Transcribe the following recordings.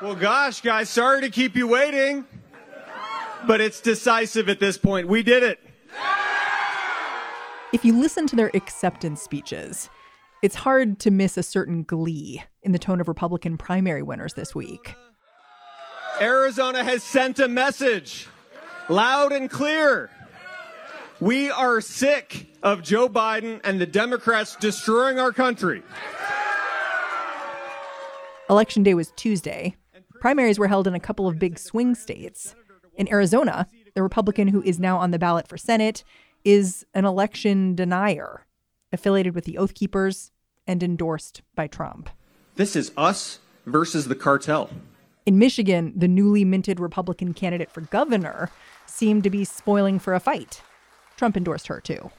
Well, gosh, guys, sorry to keep you waiting, but it's decisive at this point. We did it. If you listen to their acceptance speeches, it's hard to miss a certain glee in the tone of Republican primary winners this week. Arizona has sent a message loud and clear. We are sick of Joe Biden and the Democrats destroying our country. Election day was Tuesday. Primaries were held in a couple of big swing states. In Arizona, the Republican who is now on the ballot for Senate is an election denier, affiliated with the Oath Keepers and endorsed by Trump. This is us versus the cartel. In Michigan, the newly minted Republican candidate for governor seemed to be spoiling for a fight. Trump endorsed her too.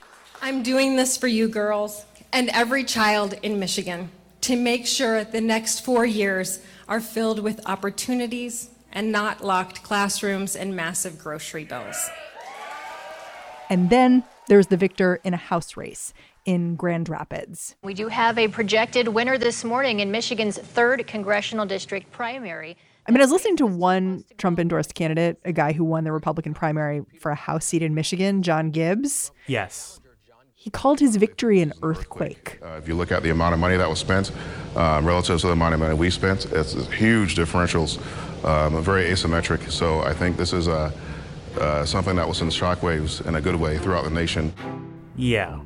I'm doing this for you girls and every child in Michigan to make sure the next four years are filled with opportunities and not locked classrooms and massive grocery bills. And then there's the victor in a House race in Grand Rapids. We do have a projected winner this morning in Michigan's third congressional district primary. I mean, I was listening to one Trump endorsed candidate, a guy who won the Republican primary for a House seat in Michigan, John Gibbs. Yes. He called his victory an earthquake. Uh, if you look at the amount of money that was spent um, relative to the amount of money we spent, it's huge differentials, um, very asymmetric. So I think this is uh, uh, something that will send shockwaves in a good way throughout the nation. Yeah.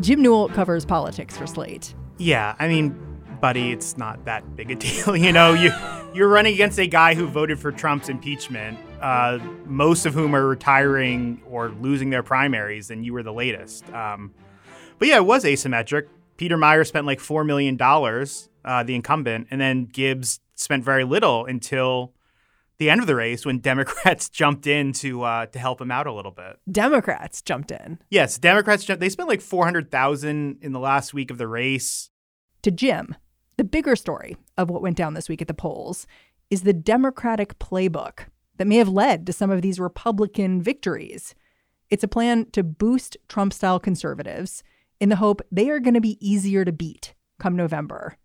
Jim Newell covers politics for Slate. Yeah, I mean, buddy, it's not that big a deal. You know, you you're running against a guy who voted for Trump's impeachment, uh, most of whom are retiring or losing their primaries, and you were the latest. Um, but yeah, it was asymmetric. Peter Meijer spent like four million dollars, uh, the incumbent, and then Gibbs spent very little until the end of the race when Democrats jumped in to uh, to help him out a little bit. Democrats jumped in. Yes, Democrats jumped. They spent like four hundred thousand in the last week of the race. To Jim, the bigger story of what went down this week at the polls is the Democratic playbook that may have led to some of these Republican victories. It's a plan to boost Trump style conservatives in the hope they are going to be easier to beat come November.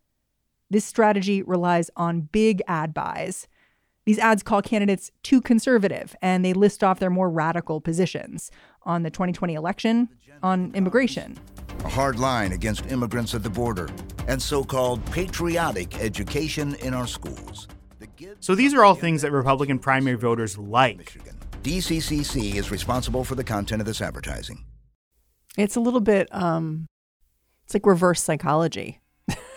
This strategy relies on big ad buys. These ads call candidates too conservative and they list off their more radical positions on the 2020 election, on immigration. A hard line against immigrants at the border and so called patriotic education in our schools. So these are all things that Republican primary voters like. DCCC is responsible for the content of this advertising. It's a little bit, um, it's like reverse psychology.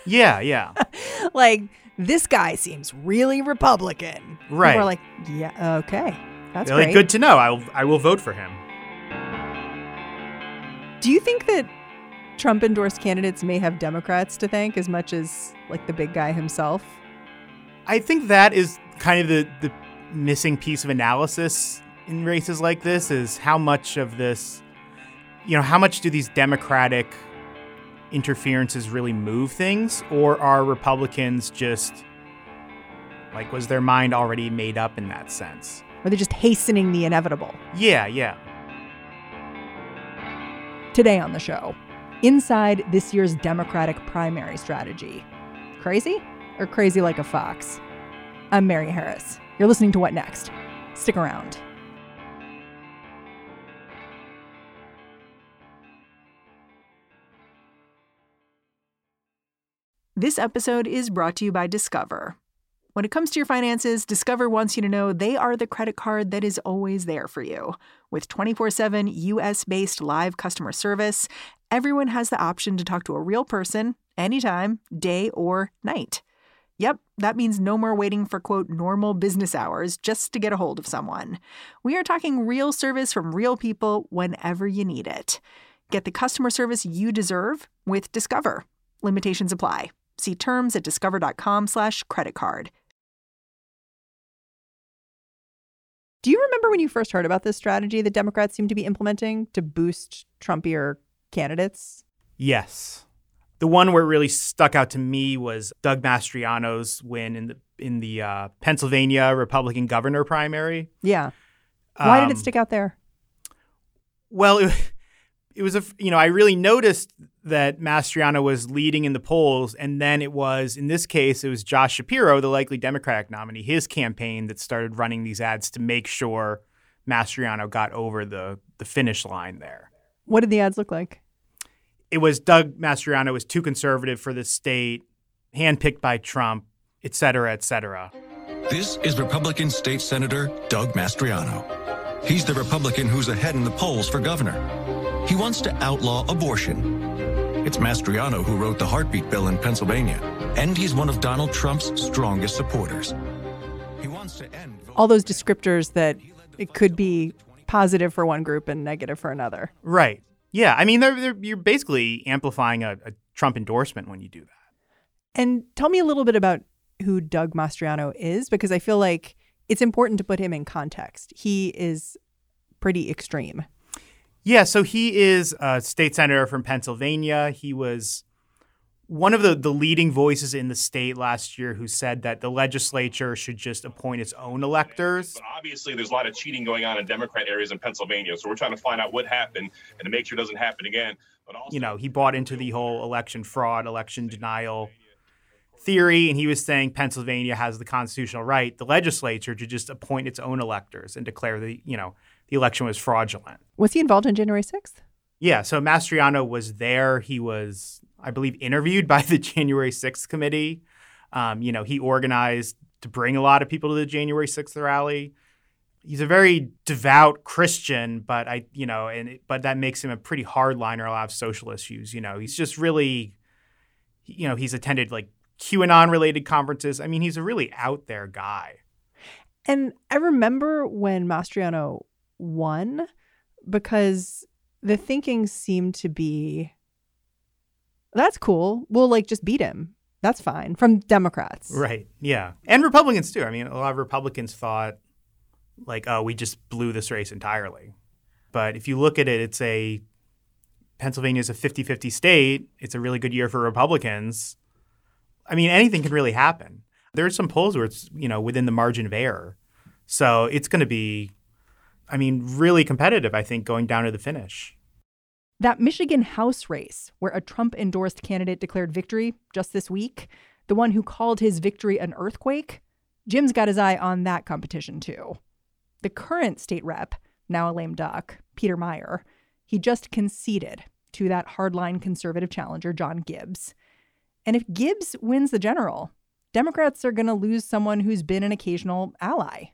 Yeah, yeah. like, this guy seems really Republican. Right. We're like, yeah, okay. That's They're great. like, good to know. I will, I will vote for him. Do you think that Trump endorsed candidates may have Democrats to thank as much as like the big guy himself? I think that is kind of the, the missing piece of analysis in races like this is how much of this, you know, how much do these Democratic interferences really move things? Or are Republicans just like, was their mind already made up in that sense? Are they're just hastening the inevitable? Yeah, yeah. Today on the show, inside this year's Democratic primary strategy. Crazy or crazy like a fox? I'm Mary Harris. You're listening to What Next? Stick around. This episode is brought to you by Discover. When it comes to your finances, Discover wants you to know they are the credit card that is always there for you. With 24 7 US based live customer service, everyone has the option to talk to a real person anytime, day or night. Yep, that means no more waiting for quote normal business hours just to get a hold of someone. We are talking real service from real people whenever you need it. Get the customer service you deserve with Discover. Limitations apply. See terms at discover.com/slash credit card. Do you remember when you first heard about this strategy that Democrats seem to be implementing to boost Trumpier candidates? Yes. The one where it really stuck out to me was Doug Mastriano's win in the in the uh, Pennsylvania Republican governor primary. Yeah. Why did Um, it stick out there? Well, it, it was a you know I really noticed that Mastriano was leading in the polls, and then it was in this case it was Josh Shapiro, the likely Democratic nominee, his campaign that started running these ads to make sure Mastriano got over the the finish line there. What did the ads look like? It was Doug Mastriano was too conservative for the state, handpicked by Trump, et cetera, et cetera. This is Republican State Senator Doug Mastriano. He's the Republican who's ahead in the polls for governor. He wants to outlaw abortion. It's Mastriano who wrote the heartbeat bill in Pennsylvania, and he's one of Donald Trump's strongest supporters. He wants to end all those descriptors that it could be positive for one group and negative for another. Right. Yeah. I mean, they're, they're, you're basically amplifying a, a Trump endorsement when you do that. And tell me a little bit about who Doug Mastriano is, because I feel like it's important to put him in context. He is pretty extreme. Yeah, so he is a state senator from Pennsylvania. He was one of the, the leading voices in the state last year who said that the legislature should just appoint its own electors. But obviously, there's a lot of cheating going on in Democrat areas in Pennsylvania. So we're trying to find out what happened and to make sure it doesn't happen again. But also, you know, he bought into the whole election fraud, election denial theory, and he was saying Pennsylvania has the constitutional right, the legislature, to just appoint its own electors and declare the, you know, the election was fraudulent. Was he involved in January 6th? Yeah. So Mastriano was there. He was, I believe, interviewed by the January 6th committee. Um, you know, he organized to bring a lot of people to the January 6th rally. He's a very devout Christian, but I, you know, and but that makes him a pretty hardliner on a lot of social issues. You know, he's just really, you know, he's attended like QAnon related conferences. I mean, he's a really out there guy. And I remember when Mastriano won because the thinking seemed to be that's cool. We'll like just beat him. That's fine from Democrats. Right. Yeah. And Republicans too. I mean, a lot of Republicans thought like, oh, we just blew this race entirely. But if you look at it, it's a Pennsylvania is a 50 50 state. It's a really good year for Republicans. I mean, anything can really happen. There are some polls where it's, you know, within the margin of error. So it's going to be I mean, really competitive, I think, going down to the finish. That Michigan House race, where a Trump endorsed candidate declared victory just this week, the one who called his victory an earthquake, Jim's got his eye on that competition too. The current state rep, now a lame duck, Peter Meijer, he just conceded to that hardline conservative challenger, John Gibbs. And if Gibbs wins the general, Democrats are going to lose someone who's been an occasional ally.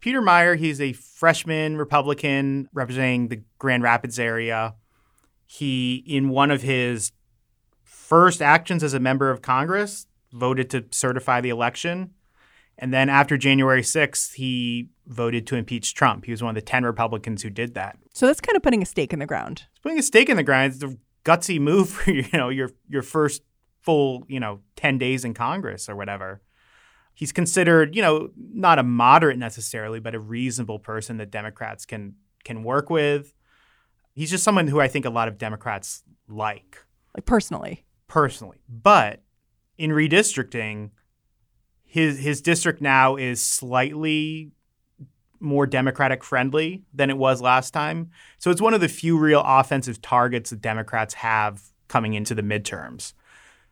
Peter Meijer, he's a freshman Republican representing the Grand Rapids area. He, in one of his first actions as a member of Congress, voted to certify the election. And then after January 6th, he voted to impeach Trump. He was one of the 10 Republicans who did that. So that's kind of putting a stake in the ground. It's putting a stake in the ground. It's a gutsy move for you know your your first full, you know, 10 days in Congress or whatever he's considered, you know, not a moderate necessarily, but a reasonable person that Democrats can can work with. He's just someone who I think a lot of Democrats like. Like personally. Personally. But in redistricting, his his district now is slightly more democratic friendly than it was last time. So it's one of the few real offensive targets that Democrats have coming into the midterms.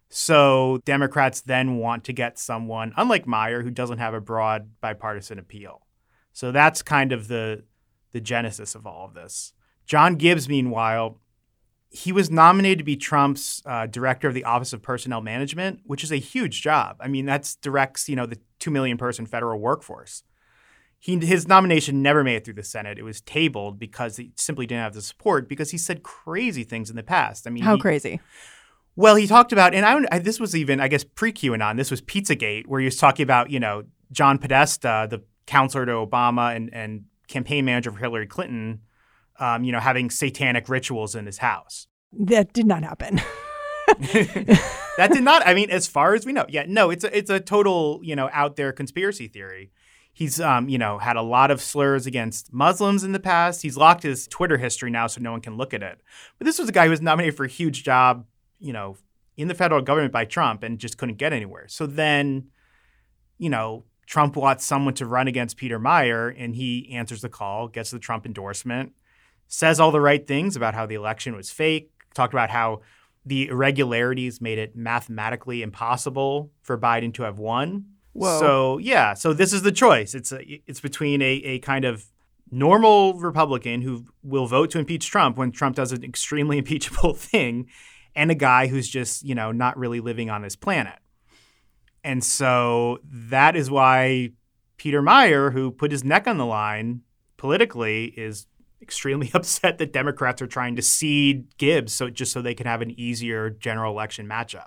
So Democrats then want to get someone, unlike Meijer, who doesn't have a broad bipartisan appeal. So that's kind of the the genesis of all of this. John Gibbs, meanwhile, he was nominated to be Trump's uh, director of the Office of Personnel Management, which is a huge job. I mean, that's directs you know the two million person federal workforce. He, his nomination never made it through the Senate. It was tabled because he simply didn't have the support because he said crazy things in the past. I mean, how he, crazy? Well, he talked about, and I, I this was even, I guess, pre QAnon. This was Pizzagate, where he was talking about, you know, John Podesta, the counselor to Obama and, and campaign manager for Hillary Clinton, um, you know, having satanic rituals in his house. That did not happen. that did not. I mean, as far as we know, yeah, no, it's a, it's a total, you know, out there conspiracy theory. He's, um, you know, had a lot of slurs against Muslims in the past. He's locked his Twitter history now, so no one can look at it. But this was a guy who was nominated for a huge job you know, in the federal government by Trump and just couldn't get anywhere. So then, you know, Trump wants someone to run against Peter Meijer, and he answers the call, gets the Trump endorsement. Says all the right things about how the election was fake, talked about how the irregularities made it mathematically impossible for Biden to have won. Whoa. So yeah, so this is the choice. It's a, it's between a, a kind of normal Republican who will vote to impeach Trump when Trump does an extremely impeachable thing, and a guy who's just you know not really living on this planet. And so that is why Peter Meijer, who put his neck on the line politically, is extremely upset that Democrats are trying to seed Gibbs so just so they can have an easier general election matchup.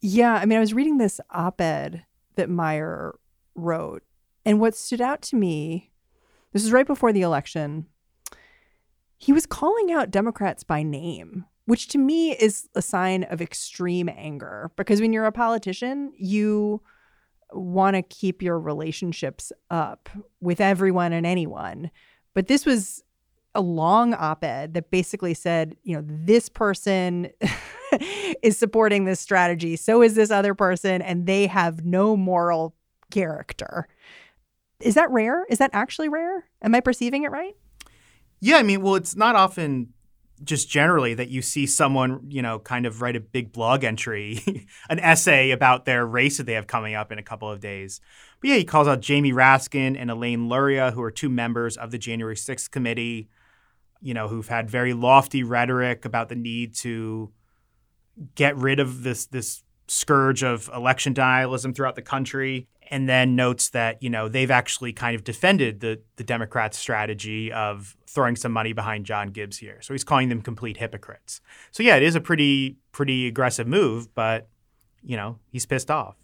Yeah, I mean, I was reading this op-ed that Meijer wrote, and what stood out to me, this is right before the election. He was calling out Democrats by name, which to me is a sign of extreme anger because when you're a politician, you want to keep your relationships up with everyone and anyone. But this was a long op ed that basically said, you know, this person is supporting this strategy. So is this other person, and they have no moral character. Is that rare? Is that actually rare? Am I perceiving it right? Yeah, I mean, well, it's not often just generally that you see someone, you know, kind of write a big blog entry, an essay about their race that they have coming up in a couple of days. But yeah, he calls out Jamie Raskin and Elaine Luria, who are two members of the January 6th committee, you know, who've had very lofty rhetoric about the need to get rid of this this scourge of election denialism throughout the country and then notes that you know they've actually kind of defended the the Democrats' strategy of throwing some money behind John Gibbs here. So he's calling them complete hypocrites. So yeah, it is a pretty pretty aggressive move, but you know he's pissed off.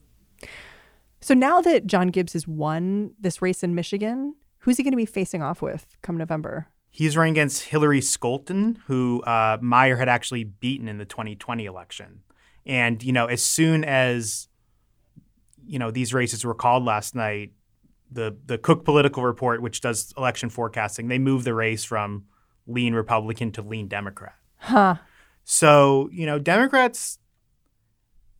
So now that John Gibbs has won this race in Michigan, who's he going to be facing off with come November? He's running against Hillary Scholten, who uh, Meijer had actually beaten in the 2020 election. And you know, as soon as you know these races were called last night, the the Cook Political Report, which does election forecasting, they moved the race from lean Republican to lean Democrat. Huh. So you know, Democrats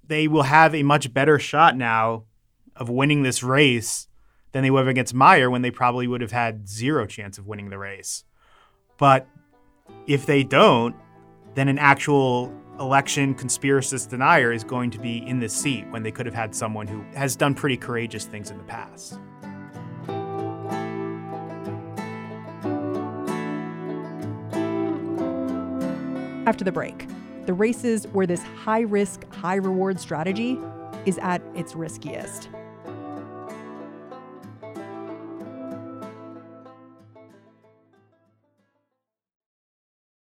they will have a much better shot now of winning this race than they would have against Meijer when they probably would have had zero chance of winning the race. But if they don't, then an actual election conspiracist denier is going to be in the seat when they could have had someone who has done pretty courageous things in the past. After the break, the races where this high risk, high reward strategy is at its riskiest.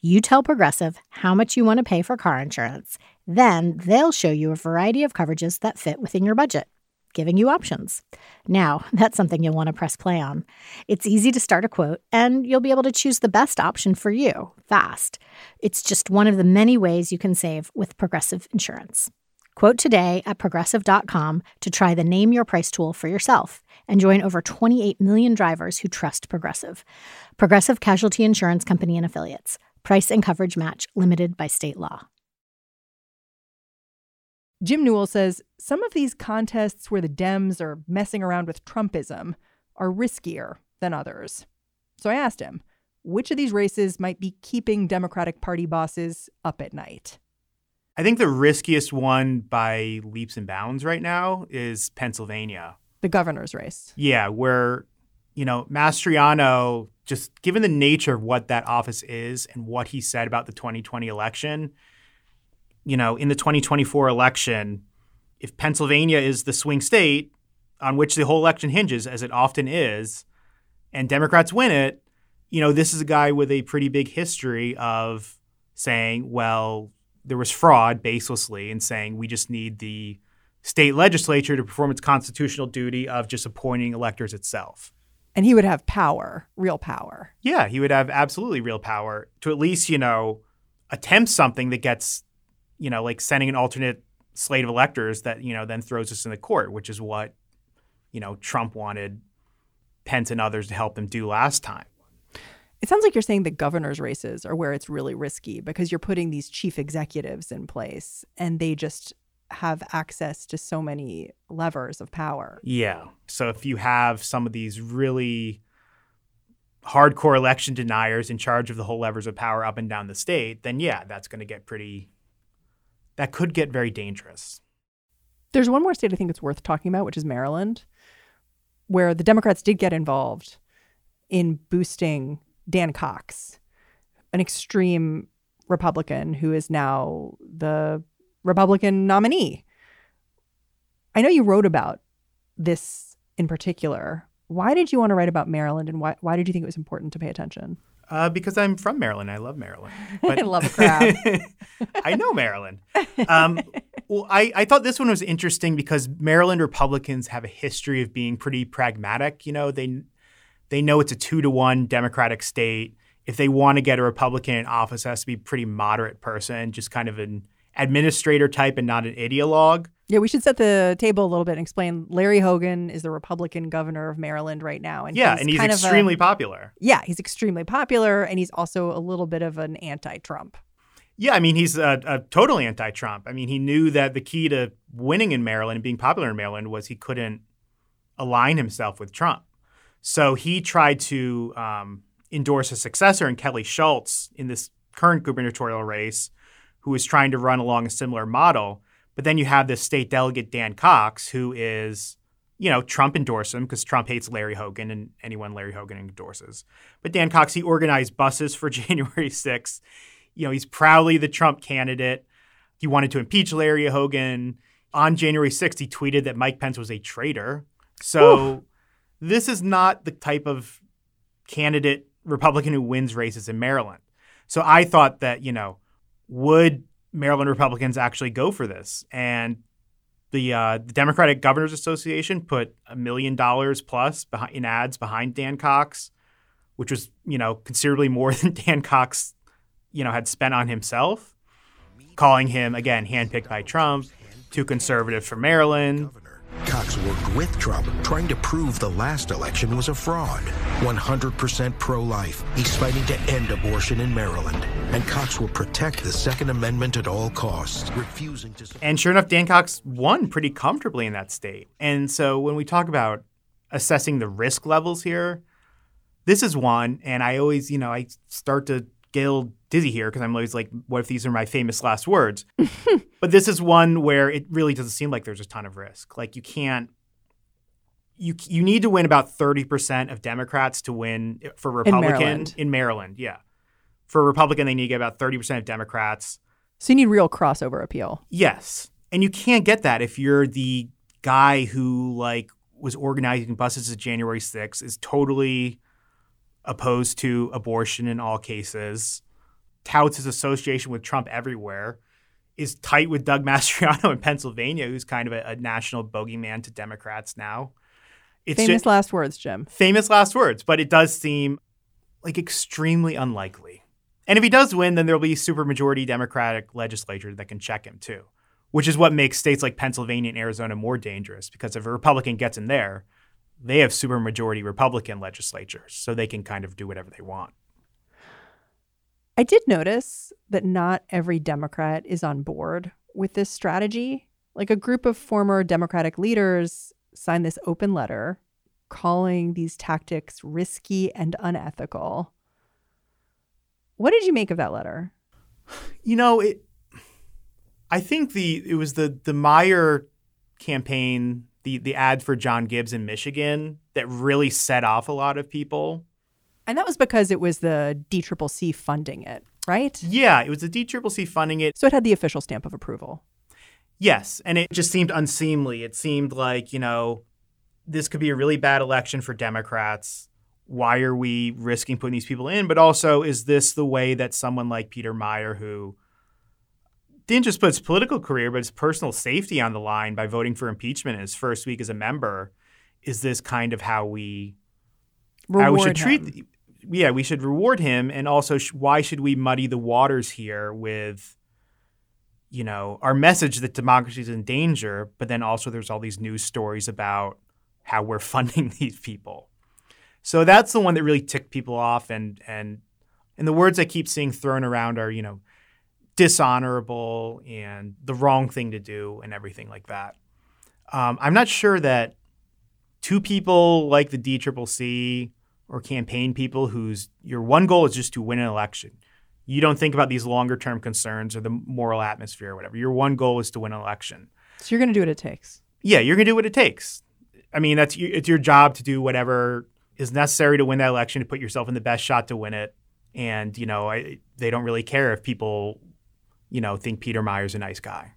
You tell Progressive how much you want to pay for car insurance. Then they'll show you a variety of coverages that fit within your budget, giving you options. Now, that's something you'll want to press play on. It's easy to start a quote, and you'll be able to choose the best option for you fast. It's just one of the many ways you can save with Progressive Insurance. Quote today at progressive.com to try the Name Your Price tool for yourself and join over 28 million drivers who trust Progressive. Progressive Casualty Insurance Company and Affiliates. Price and coverage match limited by state law. Jim Newell says some of these contests where the Dems are messing around with Trumpism are riskier than others. So I asked him, which of these races might be keeping Democratic Party bosses up at night? I think the riskiest one by leaps and bounds right now is Pennsylvania. The governor's race. Yeah, where, you know, Mastriano, just given the nature of what that office is and what he said about the 2020 election, you know, in the 2024 election, if Pennsylvania is the swing state on which the whole election hinges, as it often is, and Democrats win it, you know, this is a guy with a pretty big history of saying, well, there was fraud baselessly and saying we just need the state legislature to perform its constitutional duty of just appointing electors itself. And he would have power, real power. Yeah, he would have absolutely real power to at least, you know, attempt something that gets, you know, like sending an alternate slate of electors that, you know, then throws us in the court, which is what, you know, Trump wanted Pence and others to help them do last time. It sounds like you're saying the governor's races are where it's really risky because you're putting these chief executives in place and they just have access to so many levers of power. Yeah. So if you have some of these really hardcore election deniers in charge of the whole levers of power up and down the state, then yeah, that's going to get pretty that could get very dangerous. There's one more state I think it's worth talking about, which is Maryland, where the Democrats did get involved in boosting Dan Cox, an extreme Republican who is now the Republican nominee. I know you wrote about this in particular. Why did you want to write about Maryland and why, why did you think it was important to pay attention? Uh, because I'm from Maryland. I love Maryland. But I love a crab. I know Maryland. Um, well, I, I thought this one was interesting because Maryland Republicans have a history of being pretty pragmatic. You know, they they know it's a two to one Democratic state. If they want to get a Republican in office, it has to be a pretty moderate person, just kind of an administrator type and not an ideologue. Yeah, we should set the table a little bit and explain. Larry Hogan is the Republican governor of Maryland right now, and yeah, he's and he's extremely a, popular. Yeah, he's extremely popular, and he's also a little bit of an anti-Trump. Yeah, I mean he's a, a totally anti-Trump. I mean he knew that the key to winning in Maryland and being popular in Maryland was he couldn't align himself with Trump. So he tried to um, endorse a successor in Kelly Schulz in this current gubernatorial race, who is trying to run along a similar model. But then you have this state delegate, Dan Cox, who is, you know, Trump endorsed him because Trump hates Larry Hogan and anyone Larry Hogan endorses. But Dan Cox, he organized buses for January 6th. You know, he's proudly the Trump candidate. He wanted to impeach Larry Hogan. On January 6th, he tweeted that Mike Pence was a traitor. So Ooh. this is not the type of candidate Republican who wins races in Maryland. So I thought that, you know, would Maryland Republicans actually go for this? And the, uh, the Democratic Governors Association put a million dollars plus behind, in ads behind Dan Cox, which was you know considerably more than Dan Cox you know had spent on himself, calling him again handpicked by Trump, too conservative for Maryland. Cox worked with Trump, trying to prove the last election was a fraud. 100% pro life. He's fighting to end abortion in Maryland. And Cox will protect the Second Amendment at all costs, refusing to. And sure enough, Dan Cox won pretty comfortably in that state. And so when we talk about assessing the risk levels here, this is one. And I always, you know, I start to get a little dizzy here because I'm always like, what if these are my famous last words? but this is one where it really doesn't seem like there's a ton of risk. Like you can't. You, you need to win about 30% of Democrats to win for Republican in Maryland. in Maryland. Yeah. For Republican, they need to get about 30% of Democrats. So you need real crossover appeal. Yes. And you can't get that if you're the guy who like was organizing buses at January 6th, is totally opposed to abortion in all cases, touts his association with Trump everywhere, is tight with Doug Mastriano in Pennsylvania, who's kind of a, a national bogeyman to Democrats now. It's famous just, last words, Jim. Famous last words, but it does seem like extremely unlikely. And if he does win, then there'll be a supermajority Democratic legislature that can check him too, which is what makes states like Pennsylvania and Arizona more dangerous because if a Republican gets in there, they have supermajority Republican legislatures, so they can kind of do whatever they want. I did notice that not every Democrat is on board with this strategy. Like a group of former Democratic leaders signed this open letter calling these tactics risky and unethical. What did you make of that letter? You know, it I think the it was the the Meijer campaign the the ad for John Gibbs in Michigan that really set off a lot of people. And that was because it was the DCCC funding it. right? Yeah, it was the DCCC funding it. So it had the official stamp of approval. Yes, and it just seemed unseemly. It seemed like, you know, this could be a really bad election for Democrats. Why are we risking putting these people in? But also, is this the way that someone like Peter Meijer, who didn't just put his political career, but his personal safety on the line by voting for impeachment in his first week as a member, is this kind of how we Reward how we should treat him. Yeah, we should reward him, and also, sh- why should we muddy the waters here with? you know, our message that democracy is in danger, but then also there's all these news stories about how we're funding these people. So that's the one that really ticked people off and and and the words I keep seeing thrown around are, you know, dishonorable and the wrong thing to do and everything like that. Um, I'm not sure that two people like the DCCC or campaign people whose your one goal is just to win an election you don't think about these longer term concerns or the moral atmosphere or whatever. Your one goal is to win an election. So you're going to do what it takes. Yeah, you're going to do what it takes. I mean, that's it's your job to do whatever is necessary to win that election to put yourself in the best shot to win it. And you know, I, they don't really care if people, you know, think Peter Meijer's a nice guy.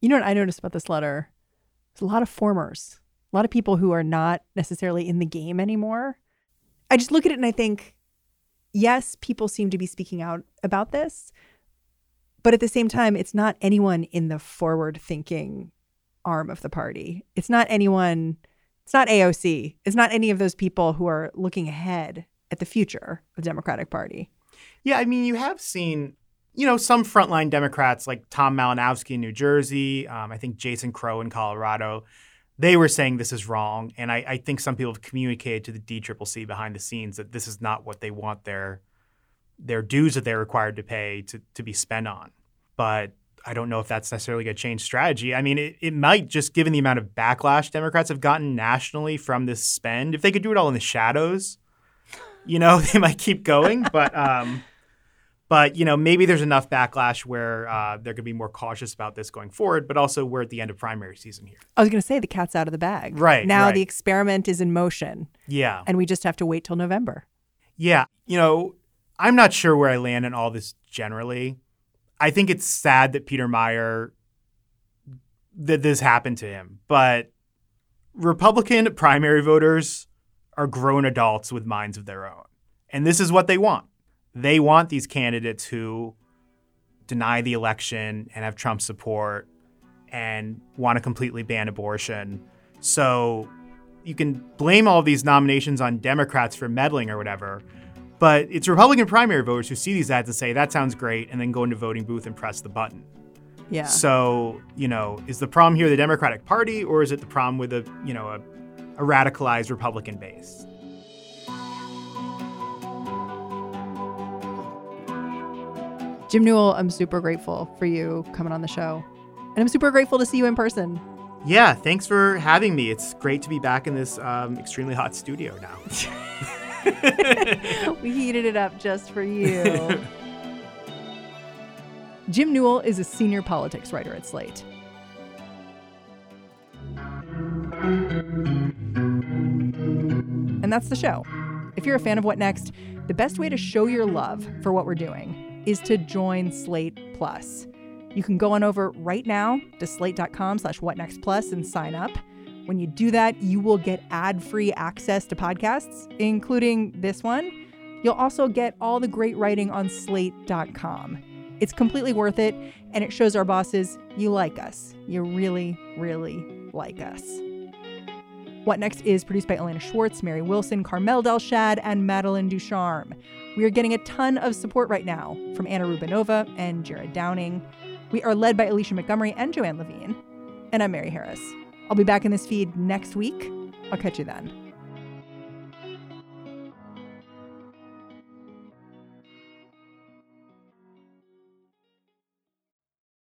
You know what I noticed about this letter? There's a lot of formers, a lot of people who are not necessarily in the game anymore. I just look at it and I think, yes, people seem to be speaking out about this, but at the same time, it's not anyone in the forward thinking arm of the party. It's not anyone, it's not AOC. It's not any of those people who are looking ahead at the future of the Democratic Party. Yeah, I mean, you have seen, you know, some frontline Democrats like Tom Malinowski in New Jersey, um, I think Jason Crow in Colorado, they were saying this is wrong. And I, I, think some people have communicated to the DCCC behind the scenes that this is not what they want their their dues that they're required to pay to, to be spent on. But I don't know if that's necessarily going to change strategy. I mean, it, it might just given the amount of backlash Democrats have gotten nationally from this spend. If they could do it all in the shadows, you know, they might keep going. But um, but you know, maybe there's enough backlash where uh, they're going to be more cautious about this going forward. But also, we're at the end of primary season here. I was going to say the cat's out of the bag. Right now, right. the experiment is in motion. Yeah, and we just have to wait till November. Yeah, you know, I'm not sure where I land in all this generally. I think it's sad that Peter Meijer that this happened to him, but Republican primary voters are grown adults with minds of their own. And this is what they want. They want these candidates who deny the election and have Trump support and want to completely ban abortion. So you can blame all of these nominations on Democrats for meddling or whatever, but it's Republican primary voters who see these ads and say, that sounds great, and then go into voting booth and press the button. Yeah. So, you know, is the problem here the Democratic Party or is it the problem with a, you know, a, a radicalized Republican base? Jim Newell, I'm super grateful for you coming on the show. And I'm super grateful to see you in person. Yeah, thanks for having me. It's great to be back in this um, extremely hot studio now. we heated it up just for you. Jim Newell is a senior politics writer at Slate. And that's the show. If you're a fan of What Next, the best way to show your love for what we're doing is to join Slate Plus. You can go on over right now to slate.com slash whatnextplus and sign up. When you do that, you will get ad-free access to podcasts, including this one. You'll also get all the great writing on slate.com. It's completely worth it, and it shows our bosses you like us. You really, really like us. What Next is produced by Elena Schwartz, Mary Wilson, Carmel Delshad, and Madeline Ducharme. We are getting a ton of support right now from Anna Rubinova and Jared Downing. We are led by Alicia Montgomery and Joanne Levine. And I'm Mary Harris. I'll be back in this feed next week. I'll catch you then.